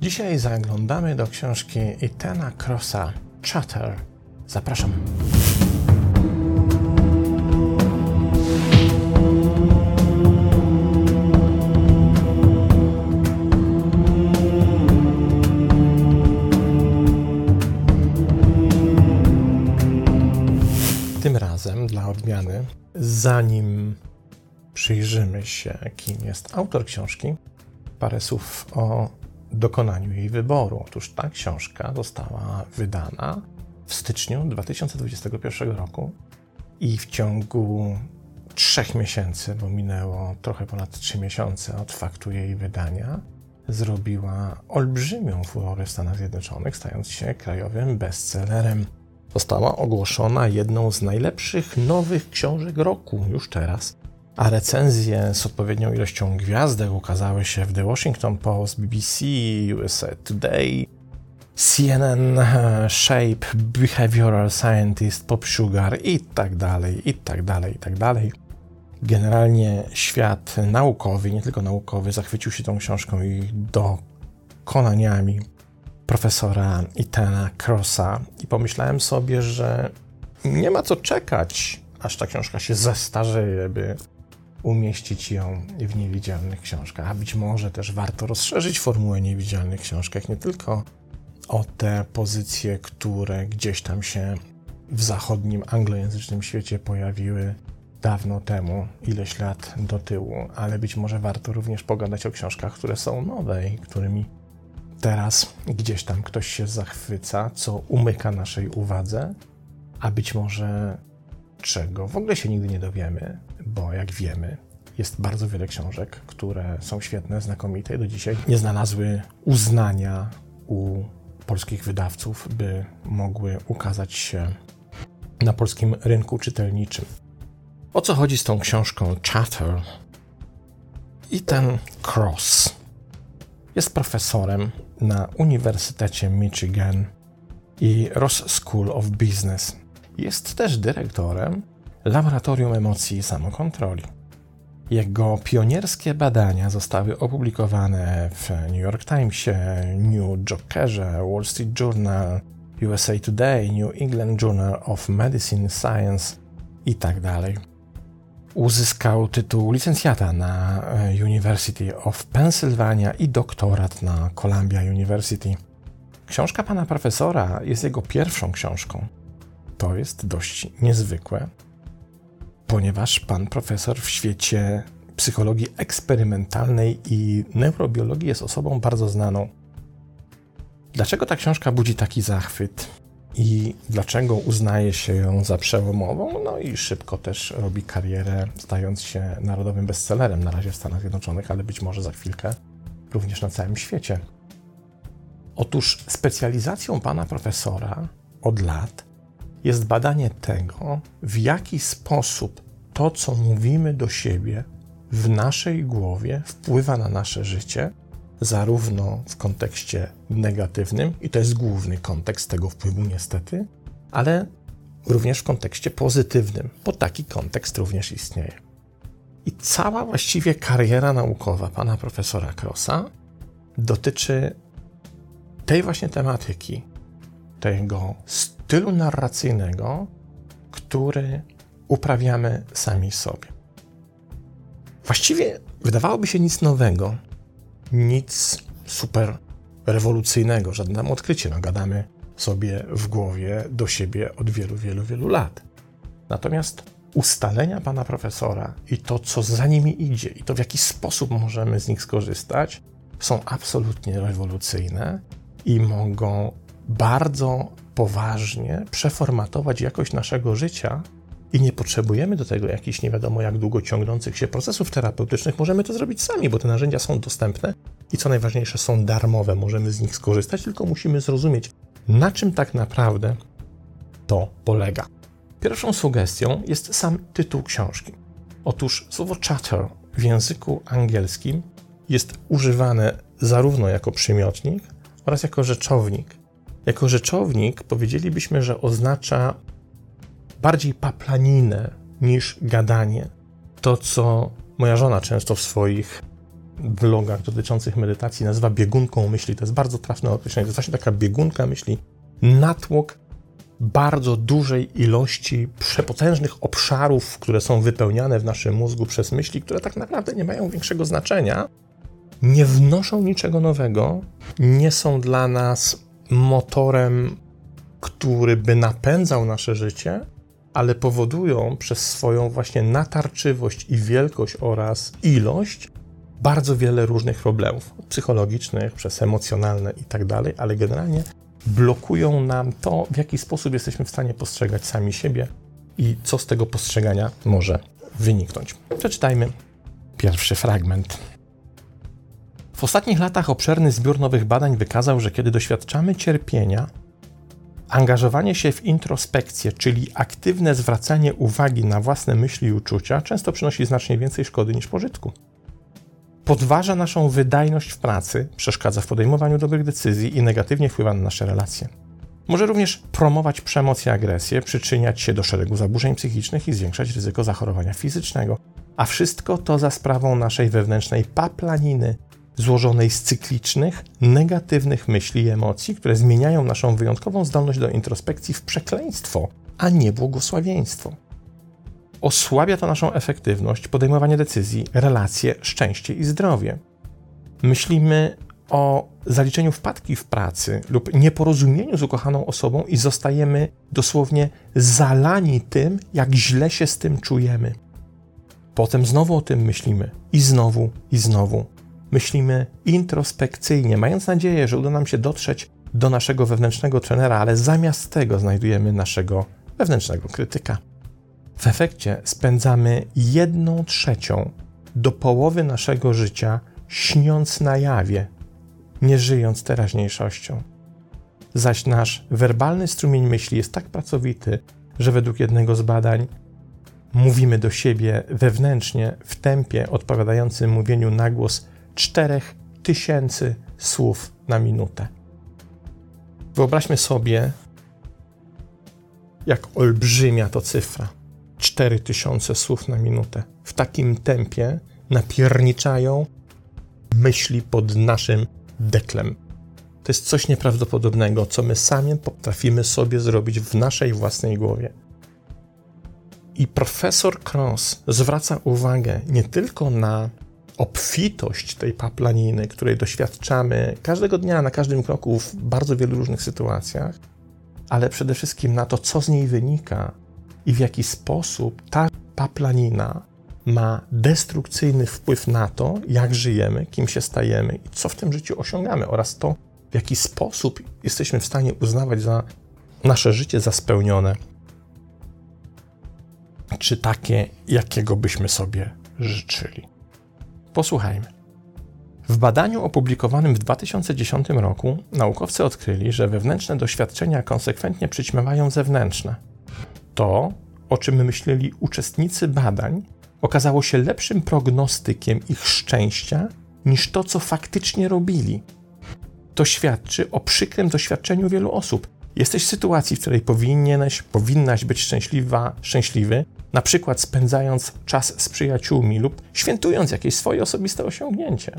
Dzisiaj zaglądamy do książki Itana Crossa Chatter. Zapraszam. Tym razem, dla odmiany, zanim przyjrzymy się, kim jest autor książki, parę słów o dokonaniu jej wyboru. Otóż ta książka została wydana w styczniu 2021 roku i w ciągu trzech miesięcy, bo minęło trochę ponad trzy miesiące od faktu jej wydania, zrobiła olbrzymią furorę w Stanach Zjednoczonych, stając się krajowym bestsellerem. Została ogłoszona jedną z najlepszych nowych książek roku już teraz a recenzje z odpowiednią ilością gwiazdek ukazały się w The Washington Post, BBC, USA Today, CNN, Shape, Behavioral Scientist, Pop Sugar i tak dalej, i tak dalej, i tak dalej. Generalnie świat naukowy, nie tylko naukowy, zachwycił się tą książką i dokonaniami profesora Itana Crossa i pomyślałem sobie, że nie ma co czekać, aż ta książka się zestarzeje, by umieścić ją w niewidzialnych książkach. A być może też warto rozszerzyć formułę niewidzialnych książkach nie tylko o te pozycje, które gdzieś tam się w zachodnim anglojęzycznym świecie pojawiły dawno temu, ileś lat do tyłu, ale być może warto również pogadać o książkach, które są nowe i którymi teraz gdzieś tam ktoś się zachwyca, co umyka naszej uwadze, a być może czego w ogóle się nigdy nie dowiemy, bo jak wiemy, jest bardzo wiele książek, które są świetne, znakomite i do dzisiaj nie znalazły uznania u polskich wydawców, by mogły ukazać się na polskim rynku czytelniczym. O co chodzi z tą książką Chatter? I ten Cross jest profesorem na Uniwersytecie Michigan i Ross School of Business. Jest też dyrektorem Laboratorium Emocji i Samokontroli. Jego pionierskie badania zostały opublikowane w New York Timesie, New Jokerze, Wall Street Journal, USA Today, New England Journal of Medicine Science itd. Tak Uzyskał tytuł licencjata na e, University of Pennsylvania i doktorat na Columbia University. Książka pana profesora jest jego pierwszą książką. To jest dość niezwykłe, ponieważ pan profesor w świecie psychologii eksperymentalnej i neurobiologii jest osobą bardzo znaną. Dlaczego ta książka budzi taki zachwyt i dlaczego uznaje się ją za przełomową? No i szybko też robi karierę, stając się narodowym bestsellerem na razie w Stanach Zjednoczonych, ale być może za chwilkę również na całym świecie. Otóż specjalizacją pana profesora od lat jest badanie tego, w jaki sposób to, co mówimy do siebie w naszej głowie, wpływa na nasze życie, zarówno w kontekście negatywnym, i to jest główny kontekst tego wpływu, niestety, ale również w kontekście pozytywnym, bo taki kontekst również istnieje. I cała właściwie kariera naukowa pana profesora Krosa dotyczy tej właśnie tematyki, tego stylu narracyjnego, który uprawiamy sami sobie. Właściwie wydawałoby się nic nowego, nic super rewolucyjnego, żadne odkrycie. No, gadamy sobie w głowie do siebie od wielu, wielu, wielu lat. Natomiast ustalenia pana profesora i to, co za nimi idzie, i to, w jaki sposób możemy z nich skorzystać, są absolutnie rewolucyjne i mogą bardzo poważnie przeformatować jakość naszego życia i nie potrzebujemy do tego jakichś nie wiadomo jak długo ciągnących się procesów terapeutycznych, możemy to zrobić sami, bo te narzędzia są dostępne i co najważniejsze są darmowe, możemy z nich skorzystać, tylko musimy zrozumieć, na czym tak naprawdę to polega. Pierwszą sugestią jest sam tytuł książki. Otóż słowo chatter w języku angielskim jest używane zarówno jako przymiotnik oraz jako rzeczownik. Jako rzeczownik powiedzielibyśmy, że oznacza bardziej paplaninę niż gadanie. To, co moja żona często w swoich vlogach dotyczących medytacji nazywa biegunką myśli. To jest bardzo trafne określenie. To jest właśnie taka biegunka myśli, natłok bardzo dużej ilości przepotężnych obszarów, które są wypełniane w naszym mózgu przez myśli, które tak naprawdę nie mają większego znaczenia, nie wnoszą niczego nowego, nie są dla nas motorem, który by napędzał nasze życie, ale powodują przez swoją właśnie natarczywość i wielkość oraz ilość bardzo wiele różnych problemów psychologicznych, przez emocjonalne i tak dalej, ale generalnie blokują nam to, w jaki sposób jesteśmy w stanie postrzegać sami siebie i co z tego postrzegania może wyniknąć. Przeczytajmy pierwszy fragment. W ostatnich latach obszerny zbiór nowych badań wykazał, że kiedy doświadczamy cierpienia, angażowanie się w introspekcję, czyli aktywne zwracanie uwagi na własne myśli i uczucia, często przynosi znacznie więcej szkody niż pożytku podważa naszą wydajność w pracy, przeszkadza w podejmowaniu dobrych decyzji i negatywnie wpływa na nasze relacje. Może również promować przemoc i agresję, przyczyniać się do szeregu zaburzeń psychicznych i zwiększać ryzyko zachorowania fizycznego. A wszystko to za sprawą naszej wewnętrznej paplaniny, złożonej z cyklicznych, negatywnych myśli i emocji, które zmieniają naszą wyjątkową zdolność do introspekcji w przekleństwo, a nie błogosławieństwo. Osłabia to naszą efektywność, podejmowanie decyzji, relacje, szczęście i zdrowie. Myślimy o zaliczeniu wpadki w pracy lub nieporozumieniu z ukochaną osobą i zostajemy dosłownie zalani tym, jak źle się z tym czujemy. Potem znowu o tym myślimy i znowu, i znowu. Myślimy introspekcyjnie, mając nadzieję, że uda nam się dotrzeć do naszego wewnętrznego trenera, ale zamiast tego znajdujemy naszego wewnętrznego krytyka. W efekcie spędzamy jedną trzecią do połowy naszego życia śniąc na jawie, nie żyjąc teraźniejszością. Zaś nasz werbalny strumień myśli jest tak pracowity, że według jednego z badań mówimy do siebie wewnętrznie w tempie odpowiadającym mówieniu na głos 4000 słów na minutę. Wyobraźmy sobie, jak olbrzymia to cyfra. 4000 słów na minutę. W takim tempie napierniczają myśli pod naszym deklem. To jest coś nieprawdopodobnego, co my sami potrafimy sobie zrobić w naszej własnej głowie. I profesor Cross zwraca uwagę nie tylko na obfitość tej paplaniny, której doświadczamy każdego dnia, na każdym kroku w bardzo wielu różnych sytuacjach, ale przede wszystkim na to, co z niej wynika, i w jaki sposób ta paplanina ma destrukcyjny wpływ na to, jak żyjemy, kim się stajemy i co w tym życiu osiągamy, oraz to, w jaki sposób jesteśmy w stanie uznawać za nasze życie za spełnione, czy takie, jakiego byśmy sobie życzyli. Posłuchajmy. W badaniu opublikowanym w 2010 roku naukowcy odkryli, że wewnętrzne doświadczenia konsekwentnie przyćmiewają zewnętrzne to, o czym myśleli uczestnicy badań, okazało się lepszym prognostykiem ich szczęścia niż to, co faktycznie robili. To świadczy o przykrym doświadczeniu wielu osób. Jesteś w sytuacji, w której powinieneś, powinnaś być szczęśliwa, szczęśliwy, na przykład spędzając czas z przyjaciółmi lub świętując jakieś swoje osobiste osiągnięcie.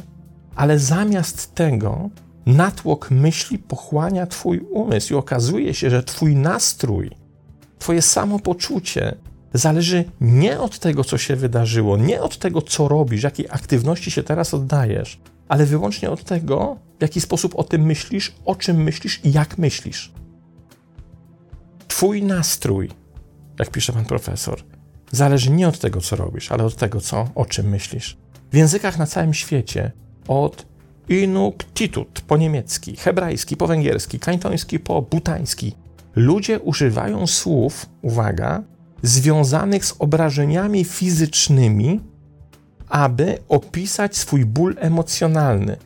Ale zamiast tego natłok myśli pochłania Twój umysł i okazuje się, że Twój nastrój Twoje samopoczucie zależy nie od tego, co się wydarzyło, nie od tego, co robisz, jakiej aktywności się teraz oddajesz, ale wyłącznie od tego, w jaki sposób o tym myślisz, o czym myślisz i jak myślisz. Twój nastrój, jak pisze pan profesor, zależy nie od tego, co robisz, ale od tego, co, o czym myślisz. W językach na całym świecie, od Inuktitut po niemiecki, hebrajski po węgierski, kantoński po butański, ludzie używają słów, uwaga, związanych z obrażeniami fizycznymi, aby opisać swój ból emocjonalny.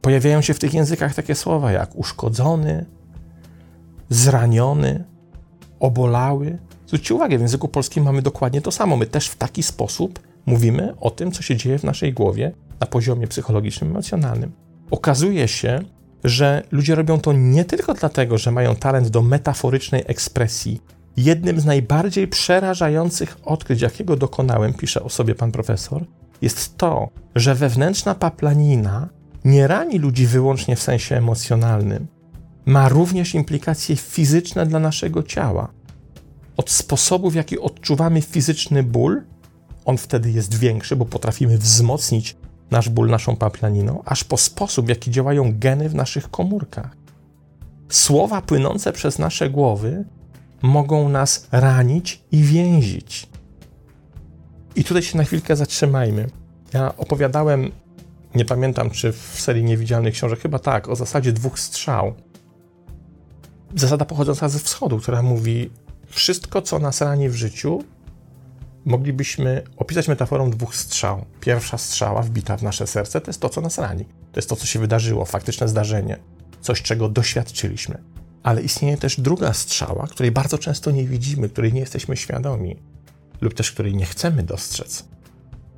Pojawiają się w tych językach takie słowa jak uszkodzony, zraniony, obolały. Zwróćcie uwagę, w języku polskim mamy dokładnie to samo. My też w taki sposób mówimy o tym, co się dzieje w naszej głowie na poziomie psychologicznym, emocjonalnym. Okazuje się, że ludzie robią to nie tylko dlatego, że mają talent do metaforycznej ekspresji. Jednym z najbardziej przerażających odkryć, jakiego dokonałem, pisze o sobie pan profesor, jest to, że wewnętrzna paplanina nie rani ludzi wyłącznie w sensie emocjonalnym. Ma również implikacje fizyczne dla naszego ciała. Od sposobu, w jaki odczuwamy fizyczny ból, on wtedy jest większy, bo potrafimy wzmocnić nasz ból naszą paplaniną, aż po sposób, w jaki działają geny w naszych komórkach. Słowa płynące przez nasze głowy mogą nas ranić i więzić. I tutaj się na chwilkę zatrzymajmy. Ja opowiadałem, nie pamiętam czy w serii niewidzialnych książek, chyba tak, o zasadzie dwóch strzał. Zasada pochodząca ze wschodu, która mówi: Wszystko, co nas rani w życiu, moglibyśmy opisać metaforą dwóch strzał. Pierwsza strzała wbita w nasze serce to jest to, co nas rani. To jest to, co się wydarzyło, faktyczne zdarzenie, coś, czego doświadczyliśmy. Ale istnieje też druga strzała, której bardzo często nie widzimy, której nie jesteśmy świadomi, lub też której nie chcemy dostrzec.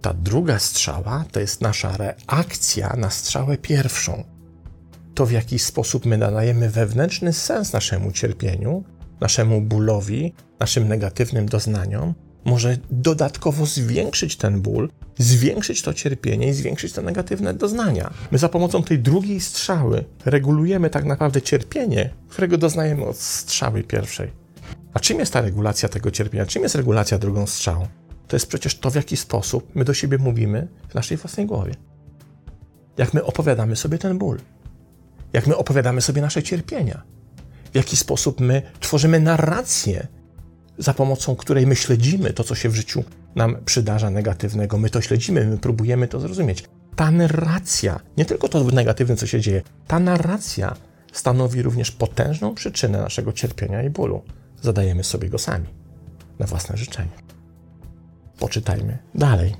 Ta druga strzała to jest nasza reakcja na strzałę pierwszą. To, w jaki sposób my nadajemy wewnętrzny sens naszemu cierpieniu, naszemu bólowi, naszym negatywnym doznaniom, może dodatkowo zwiększyć ten ból, zwiększyć to cierpienie i zwiększyć te negatywne doznania. My za pomocą tej drugiej strzały regulujemy tak naprawdę cierpienie, którego doznajemy od strzały pierwszej. A czym jest ta regulacja tego cierpienia? Czym jest regulacja drugą strzałą? To jest przecież to, w jaki sposób my do siebie mówimy w naszej własnej głowie. Jak my opowiadamy sobie ten ból. Jak my opowiadamy sobie nasze cierpienia. W jaki sposób my tworzymy narrację za pomocą której my śledzimy to, co się w życiu nam przydarza negatywnego. My to śledzimy, my próbujemy to zrozumieć. Ta narracja, nie tylko to negatywne, co się dzieje, ta narracja stanowi również potężną przyczynę naszego cierpienia i bólu. Zadajemy sobie go sami, na własne życzenie. Poczytajmy dalej.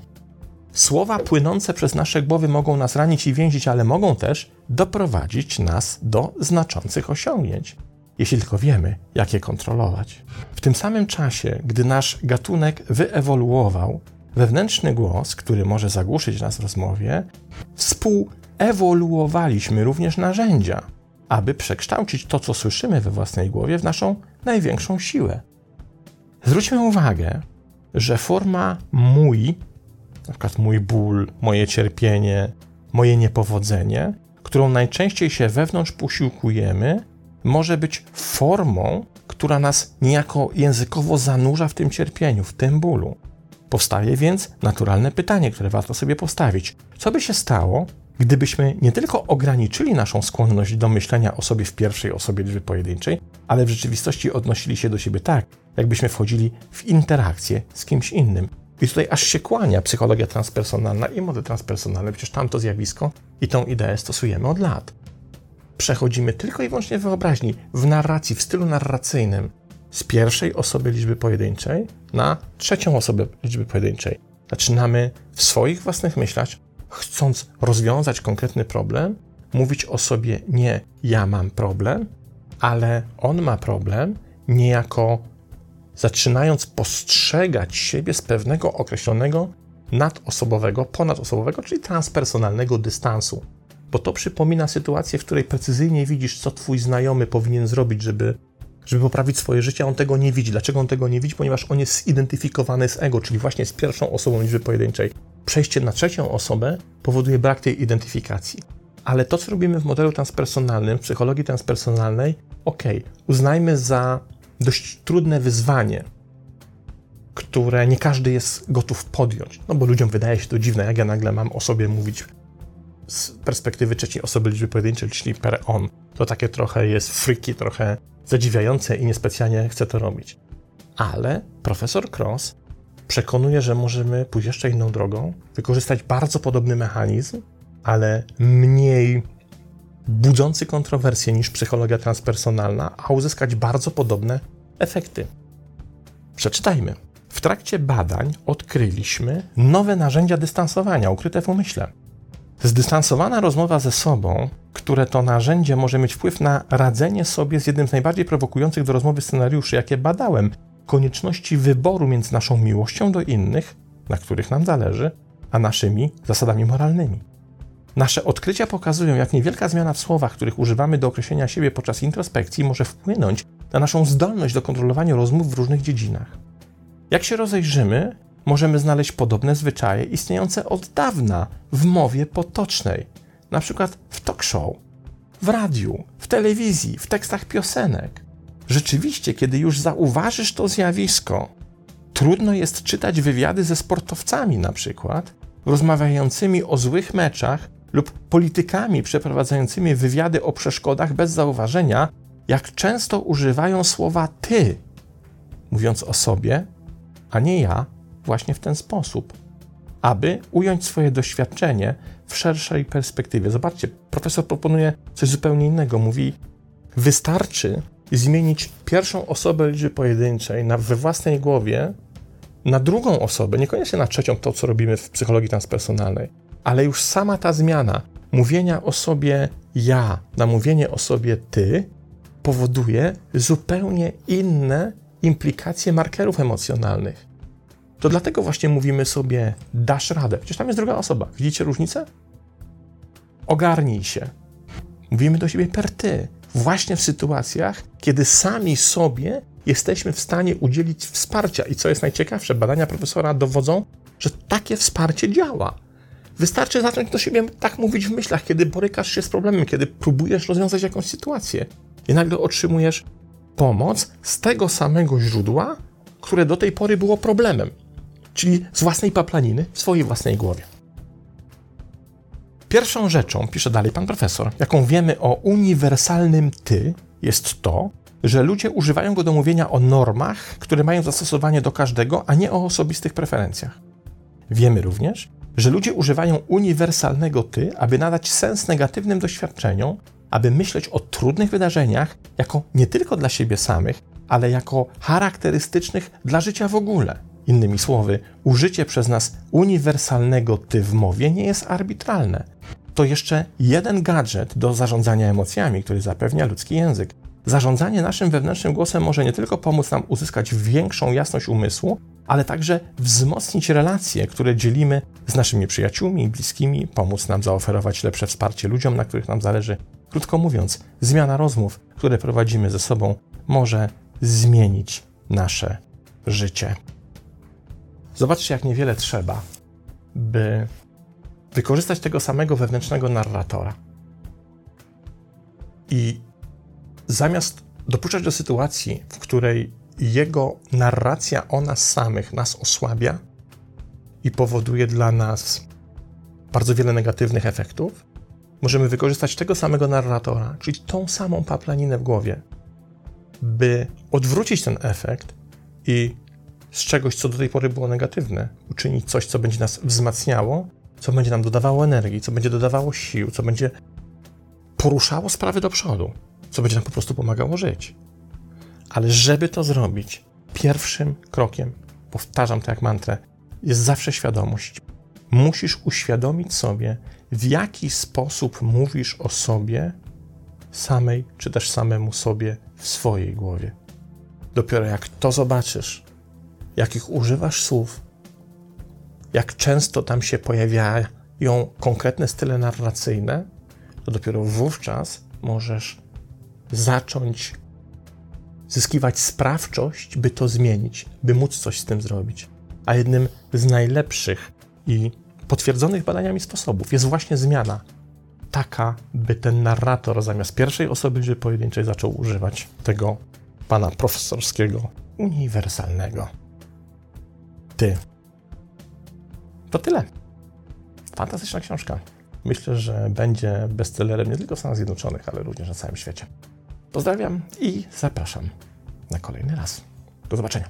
Słowa płynące przez nasze głowy mogą nas ranić i więzić, ale mogą też doprowadzić nas do znaczących osiągnięć jeśli tylko wiemy, jak je kontrolować. W tym samym czasie, gdy nasz gatunek wyewoluował, wewnętrzny głos, który może zagłuszyć nas w rozmowie, współewoluowaliśmy również narzędzia, aby przekształcić to, co słyszymy we własnej głowie, w naszą największą siłę. Zwróćmy uwagę, że forma mój, na przykład mój ból, moje cierpienie, moje niepowodzenie, którą najczęściej się wewnątrz posiłkujemy, może być formą, która nas niejako językowo zanurza w tym cierpieniu, w tym bólu. Powstaje więc naturalne pytanie, które warto sobie postawić: co by się stało, gdybyśmy nie tylko ograniczyli naszą skłonność do myślenia o sobie w pierwszej osobie liczby pojedynczej, ale w rzeczywistości odnosili się do siebie tak, jakbyśmy wchodzili w interakcję z kimś innym. I tutaj aż się kłania psychologia transpersonalna i model transpersonalny, przecież tamto zjawisko i tą ideę stosujemy od lat przechodzimy tylko i wyłącznie w wyobraźni, w narracji, w stylu narracyjnym z pierwszej osoby liczby pojedynczej na trzecią osobę liczby pojedynczej. Zaczynamy w swoich własnych myślach, chcąc rozwiązać konkretny problem, mówić o sobie nie ja mam problem, ale on ma problem, niejako zaczynając postrzegać siebie z pewnego określonego nadosobowego, ponadosobowego, czyli transpersonalnego dystansu bo to przypomina sytuację, w której precyzyjnie widzisz, co twój znajomy powinien zrobić, żeby, żeby poprawić swoje życie, a on tego nie widzi. Dlaczego on tego nie widzi? Ponieważ on jest zidentyfikowany z ego, czyli właśnie z pierwszą osobą liczby pojedynczej. Przejście na trzecią osobę powoduje brak tej identyfikacji. Ale to, co robimy w modelu transpersonalnym, w psychologii transpersonalnej, ok, uznajmy za dość trudne wyzwanie, które nie każdy jest gotów podjąć. No bo ludziom wydaje się to dziwne, jak ja nagle mam o sobie mówić z perspektywy trzeciej osoby liczby pojedynczej, czyli per on. To takie trochę jest freaky, trochę zadziwiające i niespecjalnie chcę to robić. Ale profesor Cross przekonuje, że możemy pójść jeszcze inną drogą, wykorzystać bardzo podobny mechanizm, ale mniej budzący kontrowersje niż psychologia transpersonalna, a uzyskać bardzo podobne efekty. Przeczytajmy. W trakcie badań odkryliśmy nowe narzędzia dystansowania ukryte w umyśle. Zdystansowana rozmowa ze sobą, które to narzędzie może mieć wpływ na radzenie sobie z jednym z najbardziej prowokujących do rozmowy scenariuszy, jakie badałem, konieczności wyboru między naszą miłością do innych, na których nam zależy, a naszymi zasadami moralnymi. Nasze odkrycia pokazują, jak niewielka zmiana w słowach, których używamy do określenia siebie podczas introspekcji, może wpłynąć na naszą zdolność do kontrolowania rozmów w różnych dziedzinach. Jak się rozejrzymy, możemy znaleźć podobne zwyczaje istniejące od dawna w mowie potocznej, na przykład w talk show, w radiu, w telewizji, w tekstach piosenek. Rzeczywiście, kiedy już zauważysz to zjawisko, trudno jest czytać wywiady ze sportowcami, na przykład, rozmawiającymi o złych meczach lub politykami przeprowadzającymi wywiady o przeszkodach bez zauważenia, jak często używają słowa ty, mówiąc o sobie, a nie ja, właśnie w ten sposób, aby ująć swoje doświadczenie w szerszej perspektywie. Zobaczcie, profesor proponuje coś zupełnie innego. Mówi, wystarczy zmienić pierwszą osobę liczby pojedynczej na, we własnej głowie na drugą osobę, niekoniecznie na trzecią, to co robimy w psychologii transpersonalnej, ale już sama ta zmiana mówienia o sobie ja na mówienie o sobie ty powoduje zupełnie inne implikacje markerów emocjonalnych. To dlatego właśnie mówimy sobie dasz radę. Przecież tam jest druga osoba. Widzicie różnicę? Ogarnij się. Mówimy do siebie per ty. Właśnie w sytuacjach, kiedy sami sobie jesteśmy w stanie udzielić wsparcia. I co jest najciekawsze, badania profesora dowodzą, że takie wsparcie działa. Wystarczy zacząć do siebie tak mówić w myślach, kiedy borykasz się z problemem, kiedy próbujesz rozwiązać jakąś sytuację. I nagle otrzymujesz pomoc z tego samego źródła, które do tej pory było problemem, czyli z własnej paplaniny w swojej własnej głowie. Pierwszą rzeczą, pisze dalej pan profesor, jaką wiemy o uniwersalnym ty, jest to, że ludzie używają go do mówienia o normach, które mają zastosowanie do każdego, a nie o osobistych preferencjach. Wiemy również, że ludzie używają uniwersalnego ty, aby nadać sens negatywnym doświadczeniom, aby myśleć o trudnych wydarzeniach jako nie tylko dla siebie samych, ale jako charakterystycznych dla życia w ogóle. Innymi słowy, użycie przez nas uniwersalnego ty w mowie nie jest arbitralne. To jeszcze jeden gadżet do zarządzania emocjami, który zapewnia ludzki język. Zarządzanie naszym wewnętrznym głosem może nie tylko pomóc nam uzyskać większą jasność umysłu, ale także wzmocnić relacje, które dzielimy z naszymi przyjaciółmi i bliskimi, pomóc nam zaoferować lepsze wsparcie ludziom, na których nam zależy. Krótko mówiąc, zmiana rozmów, które prowadzimy ze sobą, może zmienić nasze życie. Zobaczcie, jak niewiele trzeba, by wykorzystać tego samego wewnętrznego narratora. I zamiast dopuszczać do sytuacji, w której jego narracja o nas samych nas osłabia i powoduje dla nas bardzo wiele negatywnych efektów, możemy wykorzystać tego samego narratora, czyli tą samą paplaninę w głowie, by odwrócić ten efekt i z czegoś, co do tej pory było negatywne, uczynić coś, co będzie nas wzmacniało, co będzie nam dodawało energii, co będzie dodawało sił, co będzie poruszało sprawy do przodu, co będzie nam po prostu pomagało żyć. Ale żeby to zrobić, pierwszym krokiem, powtarzam to jak mantrę, jest zawsze świadomość. Musisz uświadomić sobie, w jaki sposób mówisz o sobie samej, czy też samemu sobie w swojej głowie. Dopiero jak to zobaczysz, jakich używasz słów, jak często tam się pojawiają konkretne style narracyjne, to dopiero wówczas możesz zacząć zyskiwać sprawczość, by to zmienić, by móc coś z tym zrobić. A jednym z najlepszych i potwierdzonych badaniami sposobów jest właśnie zmiana. Taka, by ten narrator zamiast pierwszej osoby liczby pojedynczej zaczął używać tego pana profesorskiego, uniwersalnego. Ty. To tyle. Fantastyczna książka. Myślę, że będzie bestsellerem nie tylko w Stanach Zjednoczonych, ale również na całym świecie. Pozdrawiam i zapraszam na kolejny raz. Do zobaczenia.